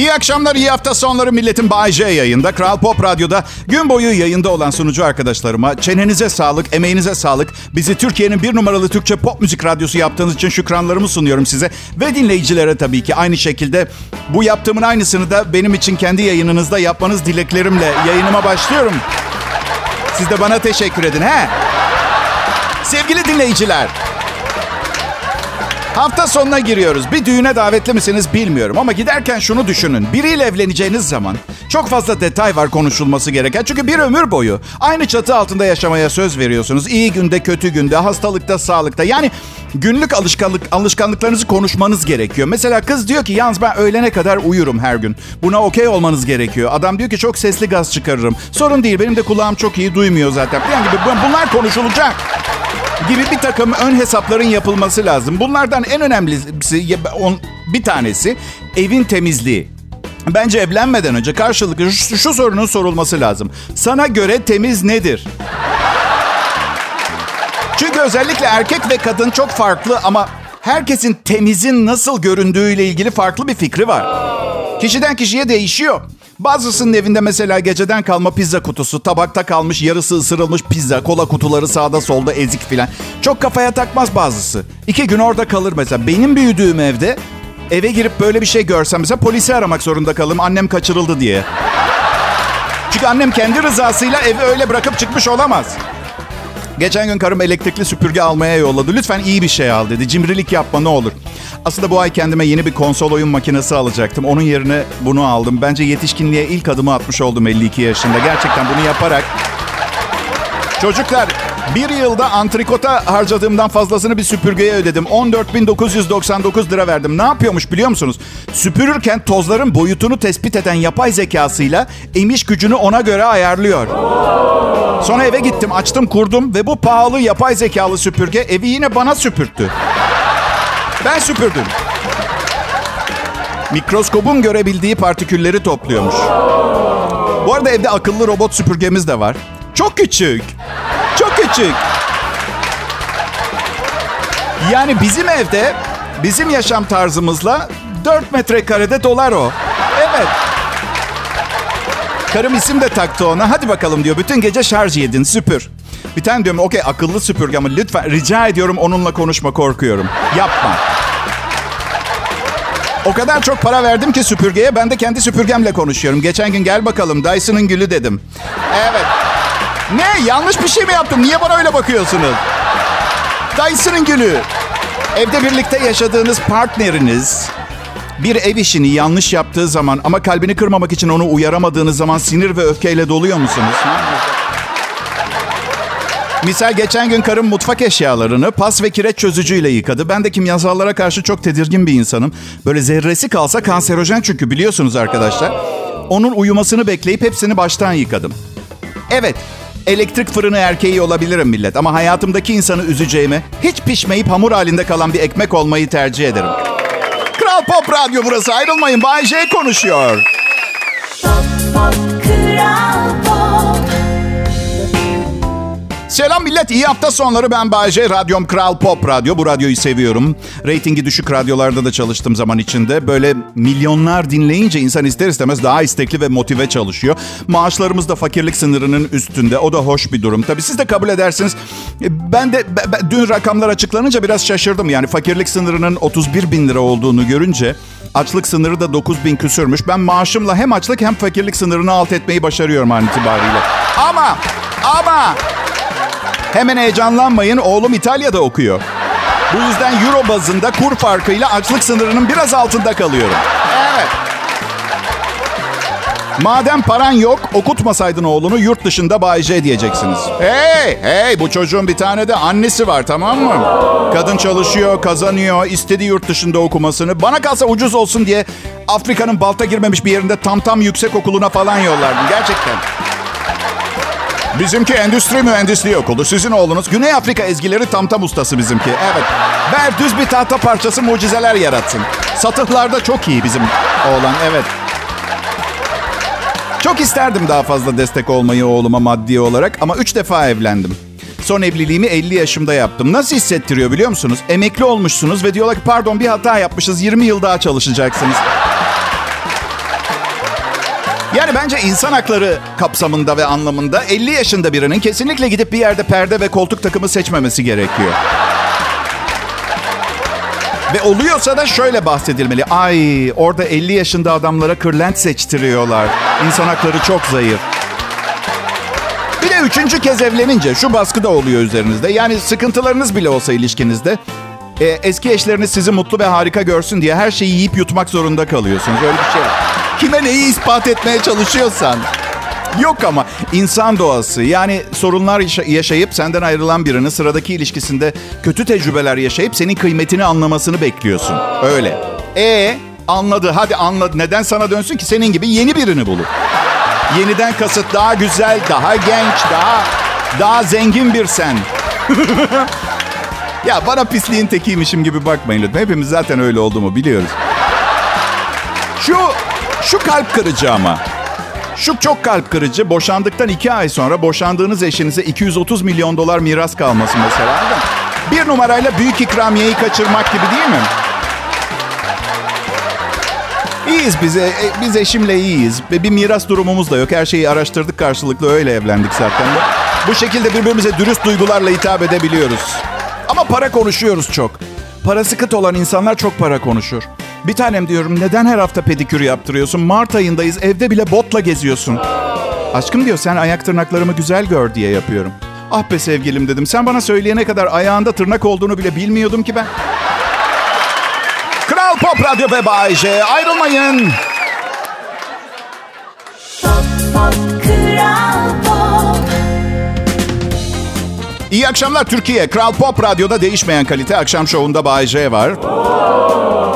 İyi akşamlar, iyi hafta sonları milletin Bay J yayında. Kral Pop Radyo'da gün boyu yayında olan sunucu arkadaşlarıma çenenize sağlık, emeğinize sağlık. Bizi Türkiye'nin bir numaralı Türkçe pop müzik radyosu yaptığınız için şükranlarımı sunuyorum size. Ve dinleyicilere tabii ki aynı şekilde bu yaptığımın aynısını da benim için kendi yayınınızda yapmanız dileklerimle yayınıma başlıyorum. Siz de bana teşekkür edin he. Sevgili dinleyiciler, Hafta sonuna giriyoruz. Bir düğüne davetli misiniz bilmiyorum ama giderken şunu düşünün. Biriyle evleneceğiniz zaman çok fazla detay var konuşulması gereken. Çünkü bir ömür boyu aynı çatı altında yaşamaya söz veriyorsunuz. İyi günde, kötü günde, hastalıkta, sağlıkta. Yani günlük alışkanlık alışkanlıklarınızı konuşmanız gerekiyor. Mesela kız diyor ki yalnız ben öğlene kadar uyurum her gün. Buna okey olmanız gerekiyor. Adam diyor ki çok sesli gaz çıkarırım. Sorun değil benim de kulağım çok iyi duymuyor zaten. Yani gibi bunlar konuşulacak gibi bir takım ön hesapların yapılması lazım. Bunlardan en önemlisi bir tanesi evin temizliği. Bence evlenmeden önce karşılıklı şu, şu sorunun sorulması lazım. Sana göre temiz nedir? Çünkü özellikle erkek ve kadın çok farklı ama herkesin temizin nasıl göründüğüyle ilgili farklı bir fikri var. Kişiden kişiye değişiyor. Bazısının evinde mesela geceden kalma pizza kutusu, tabakta kalmış yarısı ısırılmış pizza, kola kutuları sağda solda ezik filan. Çok kafaya takmaz bazısı. İki gün orada kalır mesela. Benim büyüdüğüm evde eve girip böyle bir şey görsem mesela polisi aramak zorunda kalırım annem kaçırıldı diye. Çünkü annem kendi rızasıyla evi öyle bırakıp çıkmış olamaz. Geçen gün karım elektrikli süpürge almaya yolladı. Lütfen iyi bir şey al dedi. Cimrilik yapma ne olur. Aslında bu ay kendime yeni bir konsol oyun makinesi alacaktım. Onun yerine bunu aldım. Bence yetişkinliğe ilk adımı atmış oldum 52 yaşında. Gerçekten bunu yaparak. Çocuklar bir yılda antrikota harcadığımdan fazlasını bir süpürgeye ödedim. 14.999 lira verdim. Ne yapıyormuş biliyor musunuz? Süpürürken tozların boyutunu tespit eden yapay zekasıyla emiş gücünü ona göre ayarlıyor. Sonra eve gittim, açtım, kurdum ve bu pahalı yapay zekalı süpürge evi yine bana süpürttü. Ben süpürdüm. Mikroskopun görebildiği partikülleri topluyormuş. Bu arada evde akıllı robot süpürgemiz de var. Çok küçük. Küçük. Yani bizim evde, bizim yaşam tarzımızla 4 metrekarede dolar o. Evet. Karım isim de taktı ona. Hadi bakalım diyor. Bütün gece şarj yedin süpür. Bir tane diyorum okey akıllı süpürge ama lütfen rica ediyorum onunla konuşma korkuyorum. Yapma. O kadar çok para verdim ki süpürgeye ben de kendi süpürgemle konuşuyorum. Geçen gün gel bakalım Dyson'ın gülü dedim. Evet. Ne yanlış bir şey mi yaptım? Niye bana öyle bakıyorsunuz? Dyson'ın gülü. Evde birlikte yaşadığınız partneriniz bir ev işini yanlış yaptığı zaman ama kalbini kırmamak için onu uyaramadığınız zaman sinir ve öfkeyle doluyor musunuz? Misal geçen gün karım mutfak eşyalarını pas ve kireç çözücüyle yıkadı. Ben de kimyasallara karşı çok tedirgin bir insanım. Böyle zerresi kalsa kanserojen çünkü biliyorsunuz arkadaşlar. Onun uyumasını bekleyip hepsini baştan yıkadım. Evet, elektrik fırını erkeği olabilirim millet ama hayatımdaki insanı üzeceğime hiç pişmeyip hamur halinde kalan bir ekmek olmayı tercih ederim. Kral Pop Radyo burası ayrılmayın Bay J konuşuyor. Pop, pop, Selam millet, iyi hafta sonları. Ben Bayece, radyom Kral Pop Radyo. Bu radyoyu seviyorum. Ratingi düşük radyolarda da çalıştım zaman içinde. Böyle milyonlar dinleyince insan ister istemez daha istekli ve motive çalışıyor. Maaşlarımız da fakirlik sınırının üstünde. O da hoş bir durum. Tabii siz de kabul edersiniz. Ben de ben, dün rakamlar açıklanınca biraz şaşırdım. Yani fakirlik sınırının 31 bin lira olduğunu görünce... Açlık sınırı da 9 bin küsürmüş. Ben maaşımla hem açlık hem fakirlik sınırını alt etmeyi başarıyorum an itibariyle. Ama, ama Hemen heyecanlanmayın. Oğlum İtalya'da okuyor. Bu yüzden euro bazında kur farkıyla açlık sınırının biraz altında kalıyorum. Evet. Madem paran yok, okutmasaydın oğlunu yurt dışında Bay J diyeceksiniz. Hey, hey bu çocuğun bir tane de annesi var tamam mı? Kadın çalışıyor, kazanıyor, istediği yurt dışında okumasını. Bana kalsa ucuz olsun diye Afrika'nın balta girmemiş bir yerinde tam tam yüksek okuluna falan yollardım gerçekten. Bizimki endüstri mühendisliği okulu. Sizin oğlunuz Güney Afrika ezgileri tam tam ustası bizimki. Evet. Ver düz bir tahta parçası mucizeler yaratsın. Satıhlarda çok iyi bizim oğlan. Evet. Çok isterdim daha fazla destek olmayı oğluma maddi olarak ama üç defa evlendim. Son evliliğimi 50 yaşımda yaptım. Nasıl hissettiriyor biliyor musunuz? Emekli olmuşsunuz ve diyorlar ki pardon bir hata yapmışız 20 yıl daha çalışacaksınız. Yani bence insan hakları kapsamında ve anlamında 50 yaşında birinin kesinlikle gidip bir yerde perde ve koltuk takımı seçmemesi gerekiyor. Ve oluyorsa da şöyle bahsedilmeli. Ay orada 50 yaşında adamlara kırlent seçtiriyorlar. İnsan hakları çok zayıf. Bir de üçüncü kez evlenince şu baskı da oluyor üzerinizde. Yani sıkıntılarınız bile olsa ilişkinizde e, eski eşleriniz sizi mutlu ve harika görsün diye her şeyi yiyip yutmak zorunda kalıyorsunuz. Öyle bir şey var. Kime neyi ispat etmeye çalışıyorsan. Yok ama insan doğası. Yani sorunlar yaşayıp senden ayrılan birinin sıradaki ilişkisinde kötü tecrübeler yaşayıp senin kıymetini anlamasını bekliyorsun. Öyle. E anladı. Hadi anladı. Neden sana dönsün ki senin gibi yeni birini bulur. Yeniden kasıt daha güzel, daha genç, daha daha zengin bir sen. ya bana pisliğin tekiymişim gibi bakmayın lütfen. Hepimiz zaten öyle olduğumu biliyoruz. Şu şu kalp kırıcı ama. Şu çok kalp kırıcı. Boşandıktan iki ay sonra boşandığınız eşinize 230 milyon dolar miras kalması mesela. Bir numarayla büyük ikramiyeyi kaçırmak gibi değil mi? İyiyiz biz. E, biz eşimle iyiyiz. Ve bir miras durumumuz da yok. Her şeyi araştırdık karşılıklı öyle evlendik zaten. Bu şekilde birbirimize dürüst duygularla hitap edebiliyoruz. Ama para konuşuyoruz çok. Parası kıt olan insanlar çok para konuşur. Bir tanem diyorum neden her hafta pedikür yaptırıyorsun? Mart ayındayız evde bile botla geziyorsun. Aşkım diyor sen ayak tırnaklarımı güzel gör diye yapıyorum. Ah be sevgilim dedim. Sen bana söyleyene kadar ayağında tırnak olduğunu bile bilmiyordum ki ben. Kral Pop Radyo ve Bay J. Ayrılmayın. Pop, pop, kral İyi akşamlar Türkiye. Kral Pop Radyo'da değişmeyen kalite akşam şovunda Bay J var.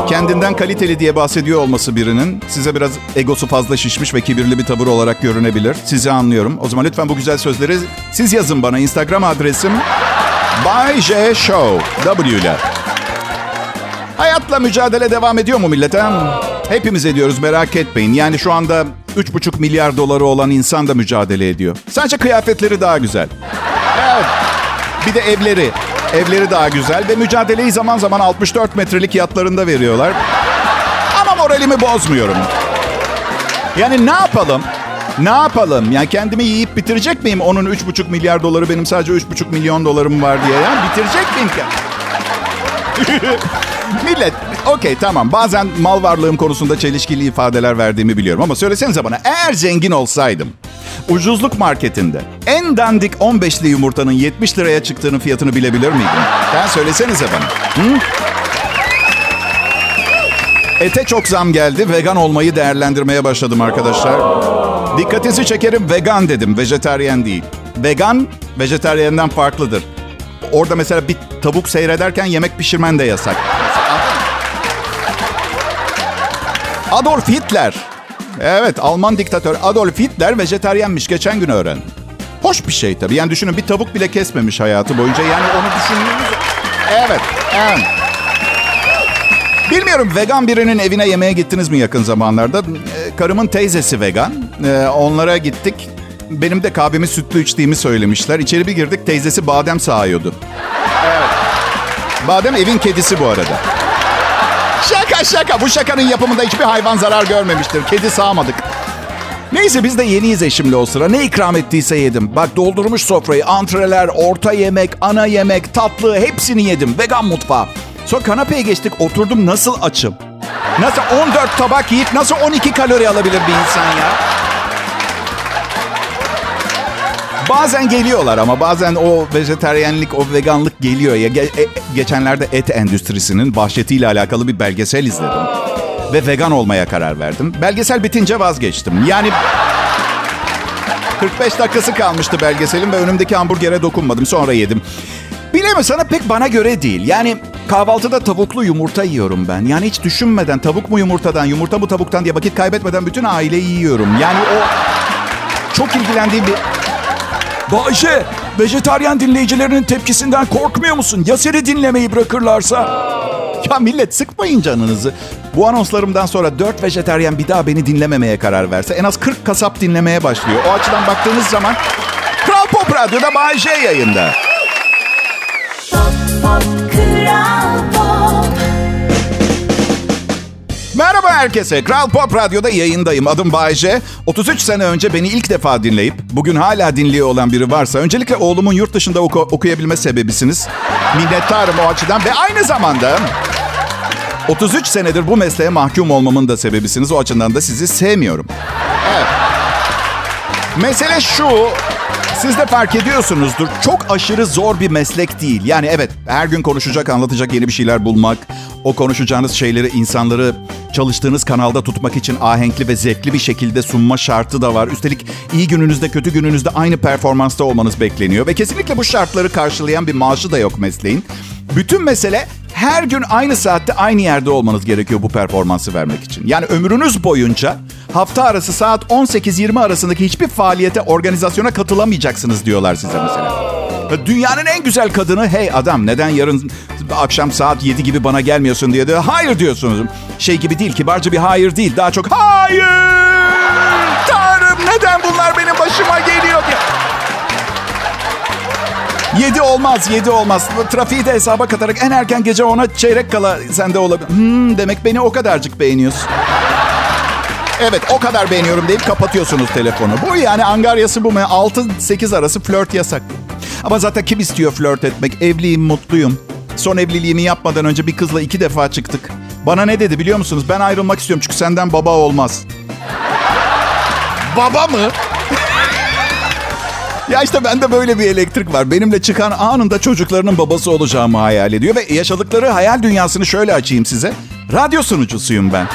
Kendinden kaliteli diye bahsediyor olması birinin size biraz egosu fazla şişmiş ve kibirli bir tavır olarak görünebilir. Sizi anlıyorum. O zaman lütfen bu güzel sözleri siz yazın bana. Instagram adresim Bay J Show W ile. Hayatla mücadele devam ediyor mu millete? Hepimiz ediyoruz merak etmeyin. Yani şu anda 3,5 milyar doları olan insan da mücadele ediyor. Sadece kıyafetleri daha güzel. Bir de evleri. Evleri daha güzel ve mücadeleyi zaman zaman 64 metrelik yatlarında veriyorlar. Ama moralimi bozmuyorum. Yani ne yapalım? Ne yapalım? Yani kendimi yiyip bitirecek miyim? Onun 3,5 milyar doları benim sadece 3,5 milyon dolarım var diye. Yani bitirecek miyim ki? Millet, okey tamam. Bazen mal varlığım konusunda çelişkili ifadeler verdiğimi biliyorum. Ama söylesenize bana eğer zengin olsaydım ucuzluk marketinde en dandik 15'li yumurtanın 70 liraya çıktığının fiyatını bilebilir miydim? Sen söylesenize bana. Hı? Ete çok zam geldi. Vegan olmayı değerlendirmeye başladım arkadaşlar. Dikkatinizi çekerim vegan dedim. Vejeteryen değil. Vegan vejetaryenden farklıdır. Orada mesela bir tavuk seyrederken yemek pişirmen de yasak. Adolf Hitler Evet Alman diktatör Adolf Hitler vejeteryenmiş geçen gün öğren. Hoş bir şey tabii. Yani düşünün bir tavuk bile kesmemiş hayatı boyunca. Yani onu düşündüğünüz... Evet, evet. Bilmiyorum vegan birinin evine yemeğe gittiniz mi yakın zamanlarda? Ee, karımın teyzesi vegan. Ee, onlara gittik. Benim de kahvemi sütlü içtiğimi söylemişler. İçeri bir girdik teyzesi badem sağıyordu. Evet. Badem evin kedisi bu arada. Şaka şaka. Bu şakanın yapımında hiçbir hayvan zarar görmemiştir. Kedi sağmadık. Neyse biz de yeniyiz eşimle o sıra. Ne ikram ettiyse yedim. Bak doldurmuş sofrayı. Antreler, orta yemek, ana yemek, tatlı hepsini yedim. Vegan mutfağı. Sonra kanapeye geçtik. Oturdum nasıl açım? Nasıl 14 tabak yiyip nasıl 12 kalori alabilir bir insan ya? Bazen geliyorlar ama bazen o vejeteryenlik, o veganlık geliyor. ya. Ge- e- geçenlerde et endüstrisinin vahşetiyle alakalı bir belgesel izledim. Ve vegan olmaya karar verdim. Belgesel bitince vazgeçtim. Yani 45 dakikası kalmıştı belgeselin ve önümdeki hamburgere dokunmadım. Sonra yedim. Bilemiyorum sana pek bana göre değil. Yani kahvaltıda tavuklu yumurta yiyorum ben. Yani hiç düşünmeden tavuk mu yumurtadan, yumurta mı tavuktan diye vakit kaybetmeden bütün aileyi yiyorum. Yani o çok ilgilendiğim bir Bayşe, vejetaryen dinleyicilerinin tepkisinden korkmuyor musun? Ya seni dinlemeyi bırakırlarsa? Ya millet sıkmayın canınızı. Bu anonslarımdan sonra 4 vejetaryen bir daha beni dinlememeye karar verse en az 40 kasap dinlemeye başlıyor. O açıdan baktığınız zaman Kral Pop Radyo'da Bayşe yayında. Pop, pop, herkese. Kral Pop Radyo'da yayındayım. Adım Bayece. 33 sene önce beni ilk defa dinleyip bugün hala dinliyor olan biri varsa öncelikle oğlumun yurt dışında oku, okuyabilme sebebisiniz. Minnettarım o açıdan ve aynı zamanda 33 senedir bu mesleğe mahkum olmamın da sebebisiniz. O açıdan da sizi sevmiyorum. Evet. Mesele şu, siz de fark ediyorsunuzdur. Çok aşırı zor bir meslek değil. Yani evet her gün konuşacak, anlatacak yeni bir şeyler bulmak. O konuşacağınız şeyleri insanları çalıştığınız kanalda tutmak için ahenkli ve zevkli bir şekilde sunma şartı da var. Üstelik iyi gününüzde kötü gününüzde aynı performansta olmanız bekleniyor. Ve kesinlikle bu şartları karşılayan bir maaşı da yok mesleğin. Bütün mesele her gün aynı saatte aynı yerde olmanız gerekiyor bu performansı vermek için. Yani ömrünüz boyunca hafta arası saat 18-20 arasındaki hiçbir faaliyete, organizasyona katılamayacaksınız diyorlar size mesela. Dünyanın en güzel kadını hey adam neden yarın akşam saat 7 gibi bana gelmiyorsun diye de hayır diyorsunuz. Şey gibi değil kibarca bir hayır değil daha çok hayır Tanrım neden bunlar benim başıma geliyor diye. 7 olmaz, 7 olmaz. Trafiği de hesaba katarak en erken gece ona çeyrek kala sende olabilir. Hmm, demek beni o kadarcık beğeniyorsun. Evet o kadar beğeniyorum deyip kapatıyorsunuz telefonu. Bu yani angaryası bu mu? 6-8 arası flört yasak. Ama zaten kim istiyor flört etmek? Evliyim, mutluyum. Son evliliğimi yapmadan önce bir kızla iki defa çıktık. Bana ne dedi biliyor musunuz? Ben ayrılmak istiyorum çünkü senden baba olmaz. baba mı? Ya işte bende böyle bir elektrik var. Benimle çıkan anında çocuklarının babası olacağımı hayal ediyor. Ve yaşadıkları hayal dünyasını şöyle açayım size. Radyo sunucusuyum ben.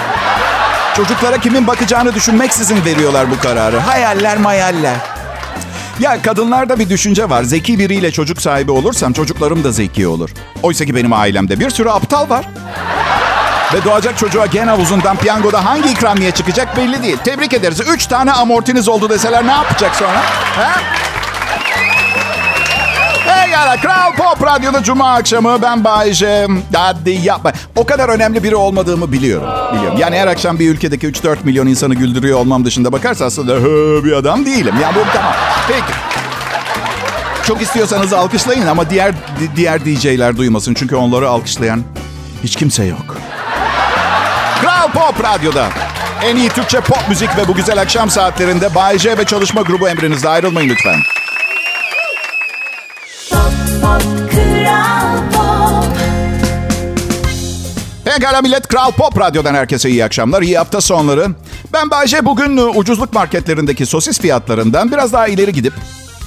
Çocuklara kimin bakacağını düşünmeksizin veriyorlar bu kararı. Hayaller mayaller. Ya kadınlarda bir düşünce var. Zeki biriyle çocuk sahibi olursam çocuklarım da zeki olur. Oysa ki benim ailemde bir sürü aptal var. Ve doğacak çocuğa gen havuzundan piyangoda hangi ikramiye çıkacak belli değil. Tebrik ederiz. Üç tane amortiniz oldu deseler ne yapacak sonra? Ha? Hey yara Kral Pop Radyo'da Cuma akşamı ben Bayece. Hadi yapma. O kadar önemli biri olmadığımı biliyorum. Biliyorum. Yani her akşam bir ülkedeki 3-4 milyon insanı güldürüyor olmam dışında bakarsa aslında bir adam değilim. Yani bu tamam. Peki. Çok istiyorsanız alkışlayın ama diğer diğer DJ'ler duymasın. Çünkü onları alkışlayan hiç kimse yok. Kral Pop Radyo'da. En iyi Türkçe pop müzik ve bu güzel akşam saatlerinde Bay J ve çalışma grubu emrinizde ayrılmayın lütfen. Pekala millet Kral Pop Radyo'dan herkese iyi akşamlar, iyi hafta sonları. Ben Bayce bugün ucuzluk marketlerindeki sosis fiyatlarından biraz daha ileri gidip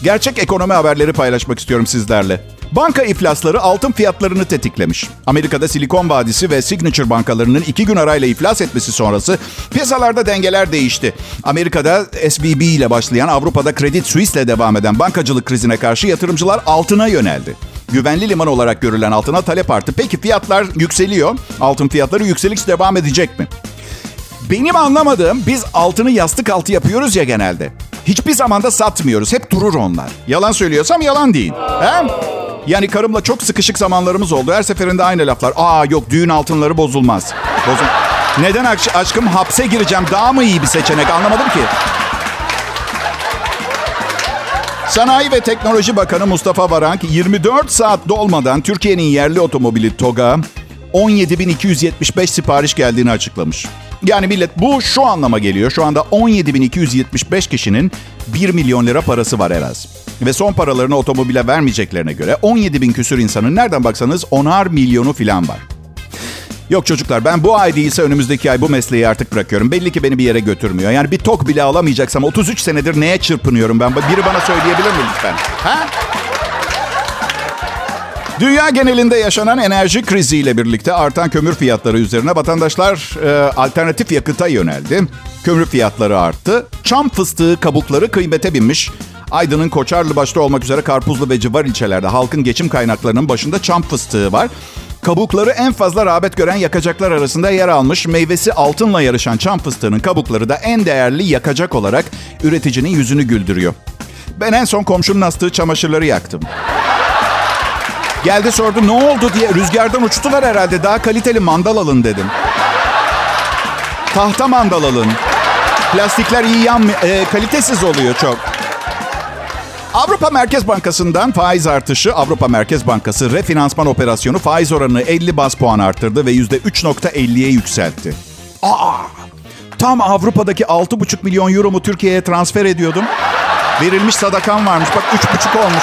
gerçek ekonomi haberleri paylaşmak istiyorum sizlerle. Banka iflasları altın fiyatlarını tetiklemiş. Amerika'da Silikon Vadisi ve Signature bankalarının iki gün arayla iflas etmesi sonrası piyasalarda dengeler değişti. Amerika'da SBB ile başlayan Avrupa'da Credit Suisse ile devam eden bankacılık krizine karşı yatırımcılar altına yöneldi güvenli liman olarak görülen altına talep arttı. Peki fiyatlar yükseliyor. Altın fiyatları yükseliş devam edecek mi? Benim anlamadığım biz altını yastık altı yapıyoruz ya genelde. Hiçbir zamanda satmıyoruz. Hep durur onlar. Yalan söylüyorsam yalan değil. He? Yani karımla çok sıkışık zamanlarımız oldu. Her seferinde aynı laflar. Aa yok düğün altınları bozulmaz. Bozul Neden aşk aşkım hapse gireceğim daha mı iyi bir seçenek anlamadım ki. Sanayi ve Teknoloji Bakanı Mustafa Varank 24 saat dolmadan Türkiye'nin yerli otomobili TOG'a 17.275 sipariş geldiğini açıklamış. Yani millet bu şu anlama geliyor. Şu anda 17.275 kişinin 1 milyon lira parası var en az. Ve son paralarını otomobile vermeyeceklerine göre 17 bin küsür insanın nereden baksanız onar milyonu falan var. Yok çocuklar ben bu ay değilse önümüzdeki ay bu mesleği artık bırakıyorum. Belli ki beni bir yere götürmüyor. Yani bir tok bile alamayacaksam 33 senedir neye çırpınıyorum ben? Biri bana söyleyebilir mi lütfen? Ha? Dünya genelinde yaşanan enerji kriziyle birlikte artan kömür fiyatları üzerine vatandaşlar e, alternatif yakıta yöneldi. Kömür fiyatları arttı. Çam fıstığı kabukları kıymete binmiş. Aydın'ın Koçarlı başta olmak üzere Karpuzlu ve civar ilçelerde halkın geçim kaynaklarının başında çam fıstığı var. Kabukları en fazla rağbet gören yakacaklar arasında yer almış. Meyvesi altınla yarışan çam fıstığının kabukları da en değerli yakacak olarak üreticinin yüzünü güldürüyor. Ben en son komşunun astığı çamaşırları yaktım. Geldi sordu ne oldu diye rüzgardan uçtular herhalde daha kaliteli mandal alın dedim. Tahta mandal alın. Plastikler iyi yan, e, kalitesiz oluyor çok. Avrupa Merkez Bankası'ndan faiz artışı, Avrupa Merkez Bankası refinansman operasyonu faiz oranını 50 bas puan arttırdı ve %3.50'ye yükseltti. Aa, tam Avrupa'daki 6,5 milyon euromu Türkiye'ye transfer ediyordum. Verilmiş sadakam varmış. Bak 3,5 olmuş.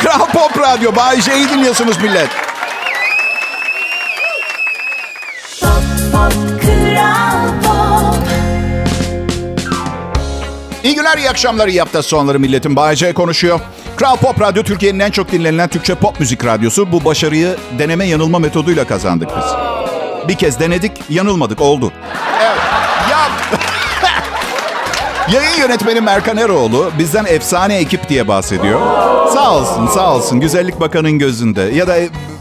Kral Pop Radyo. Bay J'yi dinliyorsunuz millet. Pop, pop, Kral Pop. İyi günler, iyi akşamlar, iyi hafta sonları milletin. Bay J konuşuyor. Kral Pop Radyo Türkiye'nin en çok dinlenilen Türkçe pop müzik radyosu. Bu başarıyı deneme yanılma metoduyla kazandık biz. Bir kez denedik, yanılmadık, oldu. Yayın yönetmeni Merkan Eroğlu bizden efsane ekip diye bahsediyor. Sağ olsun, sağ olsun. Güzellik bakanın gözünde. Ya da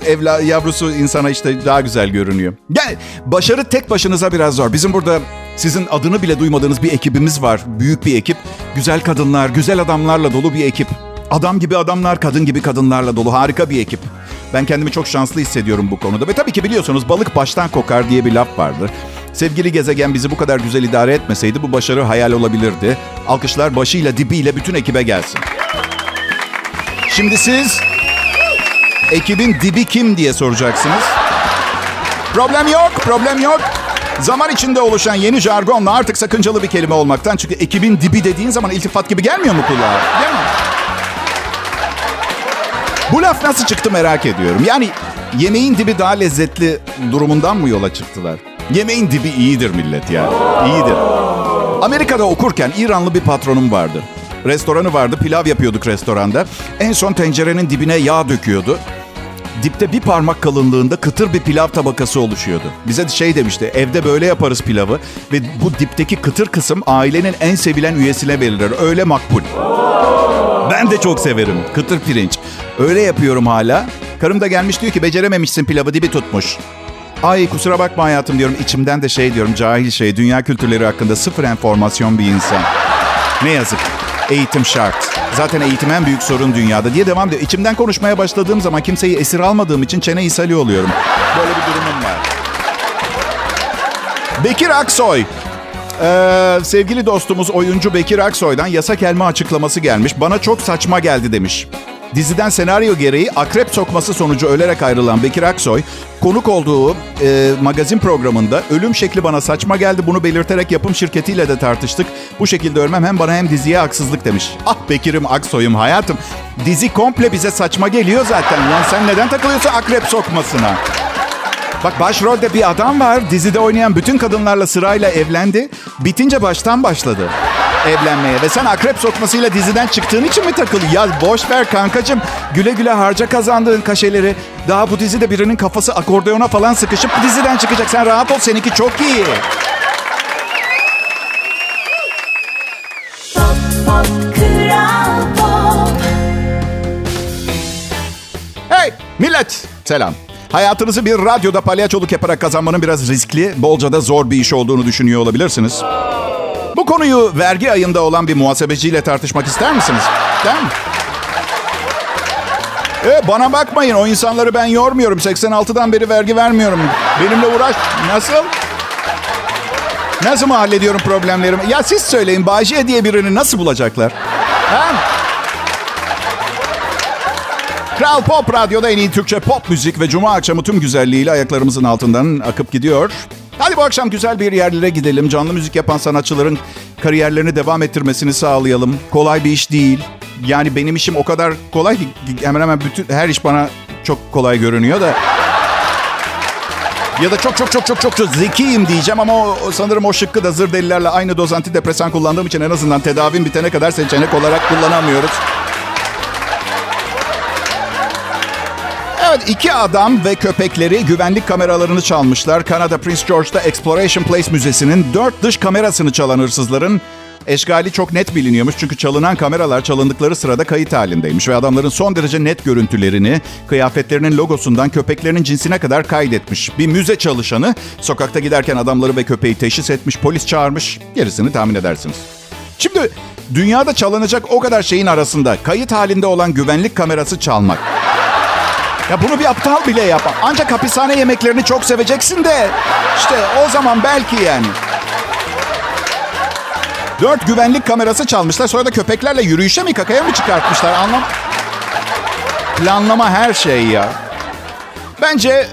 evla, yavrusu insana işte daha güzel görünüyor. Yani başarı tek başınıza biraz zor. Bizim burada sizin adını bile duymadığınız bir ekibimiz var. Büyük bir ekip. Güzel kadınlar, güzel adamlarla dolu bir ekip. Adam gibi adamlar, kadın gibi kadınlarla dolu harika bir ekip. Ben kendimi çok şanslı hissediyorum bu konuda. Ve tabii ki biliyorsunuz balık baştan kokar diye bir laf vardır. Sevgili gezegen bizi bu kadar güzel idare etmeseydi bu başarı hayal olabilirdi. Alkışlar başıyla dibiyle bütün ekibe gelsin. Şimdi siz ekibin dibi kim diye soracaksınız. Problem yok, problem yok. Zaman içinde oluşan yeni jargonla artık sakıncalı bir kelime olmaktan çünkü ekibin dibi dediğin zaman iltifat gibi gelmiyor mu kulağa? Değil mi? Bu laf nasıl çıktı merak ediyorum. Yani yemeğin dibi daha lezzetli durumundan mı yola çıktılar? Yemeğin dibi iyidir millet ya. İyidir. Amerika'da okurken İranlı bir patronum vardı. Restoranı vardı, pilav yapıyorduk restoranda. En son tencerenin dibine yağ döküyordu. Dipte bir parmak kalınlığında kıtır bir pilav tabakası oluşuyordu. Bize de şey demişti, evde böyle yaparız pilavı ve bu dipteki kıtır kısım ailenin en sevilen üyesine verilir. Öyle makbul. Ben de çok severim. Kıtır pirinç. Öyle yapıyorum hala. Karım da gelmiş diyor ki becerememişsin pilavı dibi tutmuş. Ay kusura bakma hayatım diyorum. İçimden de şey diyorum cahil şey. Dünya kültürleri hakkında sıfır enformasyon bir insan. Ne yazık. Eğitim şart. Zaten eğitim en büyük sorun dünyada diye devam ediyor. İçimden konuşmaya başladığım zaman kimseyi esir almadığım için çene ishali oluyorum. Böyle bir durumum var. Bekir Aksoy. Ee, sevgili dostumuz oyuncu Bekir Aksoy'dan yasak elma açıklaması gelmiş. Bana çok saçma geldi demiş. Diziden senaryo gereği akrep sokması sonucu ölerek ayrılan Bekir Aksoy, konuk olduğu e, magazin programında ölüm şekli bana saçma geldi. Bunu belirterek yapım şirketiyle de tartıştık. Bu şekilde ölmem hem bana hem diziye haksızlık demiş. Ah Bekir'im Aksoy'um hayatım. Dizi komple bize saçma geliyor zaten. Yani sen neden takılıyorsun akrep sokmasına? Bak başrolde bir adam var. Dizide oynayan bütün kadınlarla sırayla evlendi. Bitince baştan başladı evlenmeye. Ve sen akrep sokmasıyla diziden çıktığın için mi takıl? Ya boş ver kankacım. Güle güle harca kazandığın kaşeleri. Daha bu dizide birinin kafası akordeona falan sıkışıp diziden çıkacak. Sen rahat ol seninki çok iyi. Hey millet selam. Hayatınızı bir radyoda palyaçoluk yaparak kazanmanın biraz riskli, bolca da zor bir iş olduğunu düşünüyor olabilirsiniz. Konuyu vergi ayında olan bir muhasebeciyle tartışmak ister misiniz? Değil mi? E, bana bakmayın o insanları ben yormuyorum. 86'dan beri vergi vermiyorum. Benimle uğraş. Nasıl? Nasıl mı hallediyorum problemlerimi? Ya siz söyleyin Bayce diye birini nasıl bulacaklar? Ha? Kral Pop Radyo'da en iyi Türkçe pop müzik ve cuma akşamı tüm güzelliğiyle ayaklarımızın altından akıp gidiyor. Hadi bu akşam güzel bir yerlere gidelim. Canlı müzik yapan sanatçıların kariyerlerini devam ettirmesini sağlayalım. Kolay bir iş değil. Yani benim işim o kadar kolay ki hemen hemen bütün her iş bana çok kolay görünüyor da. Ya da çok çok çok çok çok çok zekiyim diyeceğim ama o, sanırım o şıkkı da zır delilerle aynı doz antidepresan kullandığım için en azından tedavim bitene kadar seçenek olarak kullanamıyoruz. Evet iki adam ve köpekleri güvenlik kameralarını çalmışlar. Kanada Prince George'da Exploration Place Müzesi'nin dört dış kamerasını çalan hırsızların eşgali çok net biliniyormuş. Çünkü çalınan kameralar çalındıkları sırada kayıt halindeymiş. Ve adamların son derece net görüntülerini kıyafetlerinin logosundan köpeklerinin cinsine kadar kaydetmiş. Bir müze çalışanı sokakta giderken adamları ve köpeği teşhis etmiş, polis çağırmış. Gerisini tahmin edersiniz. Şimdi dünyada çalınacak o kadar şeyin arasında kayıt halinde olan güvenlik kamerası çalmak. Ya bunu bir aptal bile yapar. Ancak hapishane yemeklerini çok seveceksin de. İşte o zaman belki yani. Dört güvenlik kamerası çalmışlar. Sonra da köpeklerle yürüyüşe mi kakaya mı çıkartmışlar? Anlam Planlama her şey ya. Bence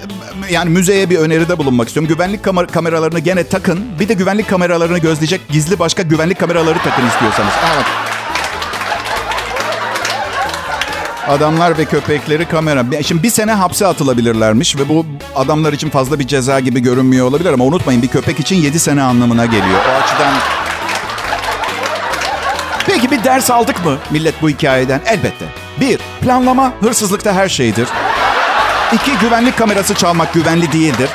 yani müzeye bir öneride bulunmak istiyorum. Güvenlik kamer- kameralarını gene takın. Bir de güvenlik kameralarını gözleyecek gizli başka güvenlik kameraları takın istiyorsanız. Evet. Adamlar ve köpekleri kamera. Şimdi bir sene hapse atılabilirlermiş ve bu adamlar için fazla bir ceza gibi görünmüyor olabilir ama unutmayın bir köpek için 7 sene anlamına geliyor. O açıdan... Peki bir ders aldık mı millet bu hikayeden? Elbette. Bir, planlama hırsızlıkta her şeydir. İki, güvenlik kamerası çalmak güvenli değildir.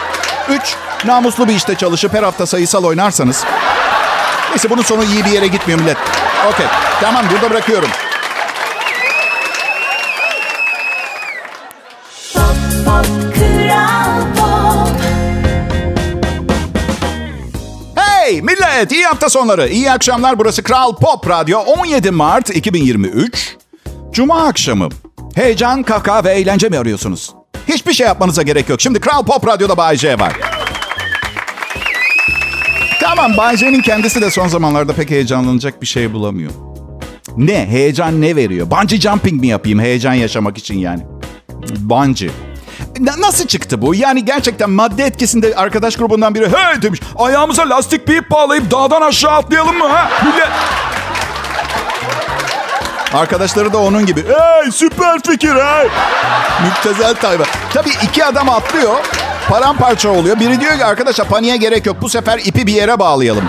Üç, namuslu bir işte çalışıp her hafta sayısal oynarsanız... Neyse bunun sonu iyi bir yere gitmiyor millet. Okey, tamam burada bırakıyorum. Millet iyi hafta sonları. İyi akşamlar burası Kral Pop Radyo 17 Mart 2023. Cuma akşamı. Heyecan, kaka ve eğlence mi arıyorsunuz? Hiçbir şey yapmanıza gerek yok. Şimdi Kral Pop Radyo'da Bay J var. Tamam Bay J'nin kendisi de son zamanlarda pek heyecanlanacak bir şey bulamıyor. Ne? Heyecan ne veriyor? Bungee jumping mi yapayım heyecan yaşamak için yani? Bungee. Nasıl çıktı bu? Yani gerçekten madde etkisinde arkadaş grubundan biri hey demiş. Ayağımıza lastik bir ip bağlayıp dağdan aşağı atlayalım mı ha? Millet... Arkadaşları da onun gibi. Hey süper fikir hey. Müptezel tayfa. Tabii iki adam atlıyor. Paramparça oluyor. Biri diyor ki arkadaşlar paniğe gerek yok. Bu sefer ipi bir yere bağlayalım.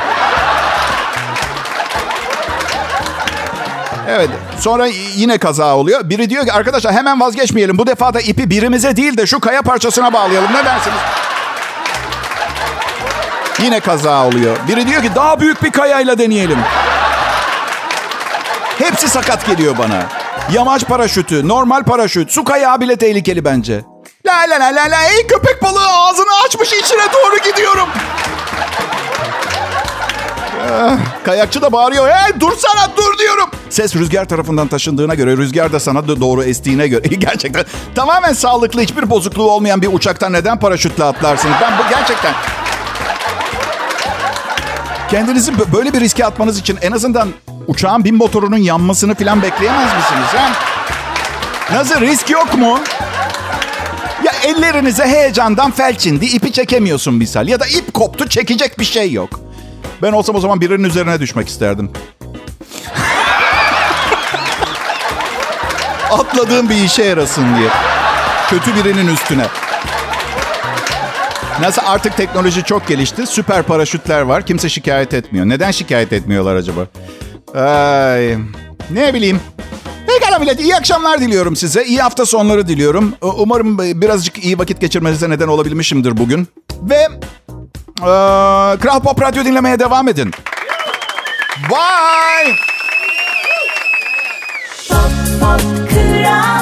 Evet. Sonra yine kaza oluyor. Biri diyor ki arkadaşlar hemen vazgeçmeyelim. Bu defa da ipi birimize değil de şu kaya parçasına bağlayalım. Ne dersiniz? Yine kaza oluyor. Biri diyor ki daha büyük bir kayayla deneyelim. Hepsi sakat geliyor bana. Yamaç paraşütü, normal paraşüt, su kayağı bile tehlikeli bence. La la la la la ey köpek balığı ağzını açmış içine doğru gidiyorum. Kayakçı da bağırıyor. Hey dursana dur diyorum. Ses rüzgar tarafından taşındığına göre, rüzgar da sana doğru estiğine göre. Gerçekten tamamen sağlıklı, hiçbir bozukluğu olmayan bir uçaktan neden paraşütle atlarsınız? Ben bu gerçekten... Kendinizi böyle bir riske atmanız için en azından uçağın bin motorunun yanmasını falan bekleyemez misiniz? Ha? Nasıl risk yok mu? Ya ellerinize heyecandan felç indi, ipi çekemiyorsun misal. Ya da ip koptu, çekecek bir şey yok. Ben olsam o zaman birinin üzerine düşmek isterdim. Atladığım bir işe yarasın diye. Kötü birinin üstüne. Nasıl artık teknoloji çok gelişti. Süper paraşütler var. Kimse şikayet etmiyor. Neden şikayet etmiyorlar acaba? Ay, ne bileyim. Pekala millet iyi akşamlar diliyorum size. İyi hafta sonları diliyorum. Umarım birazcık iyi vakit geçirmenize neden olabilmişimdir bugün. Ve ee, Kral Pop Radyo dinlemeye devam edin. Bye. Pop, pop, kral.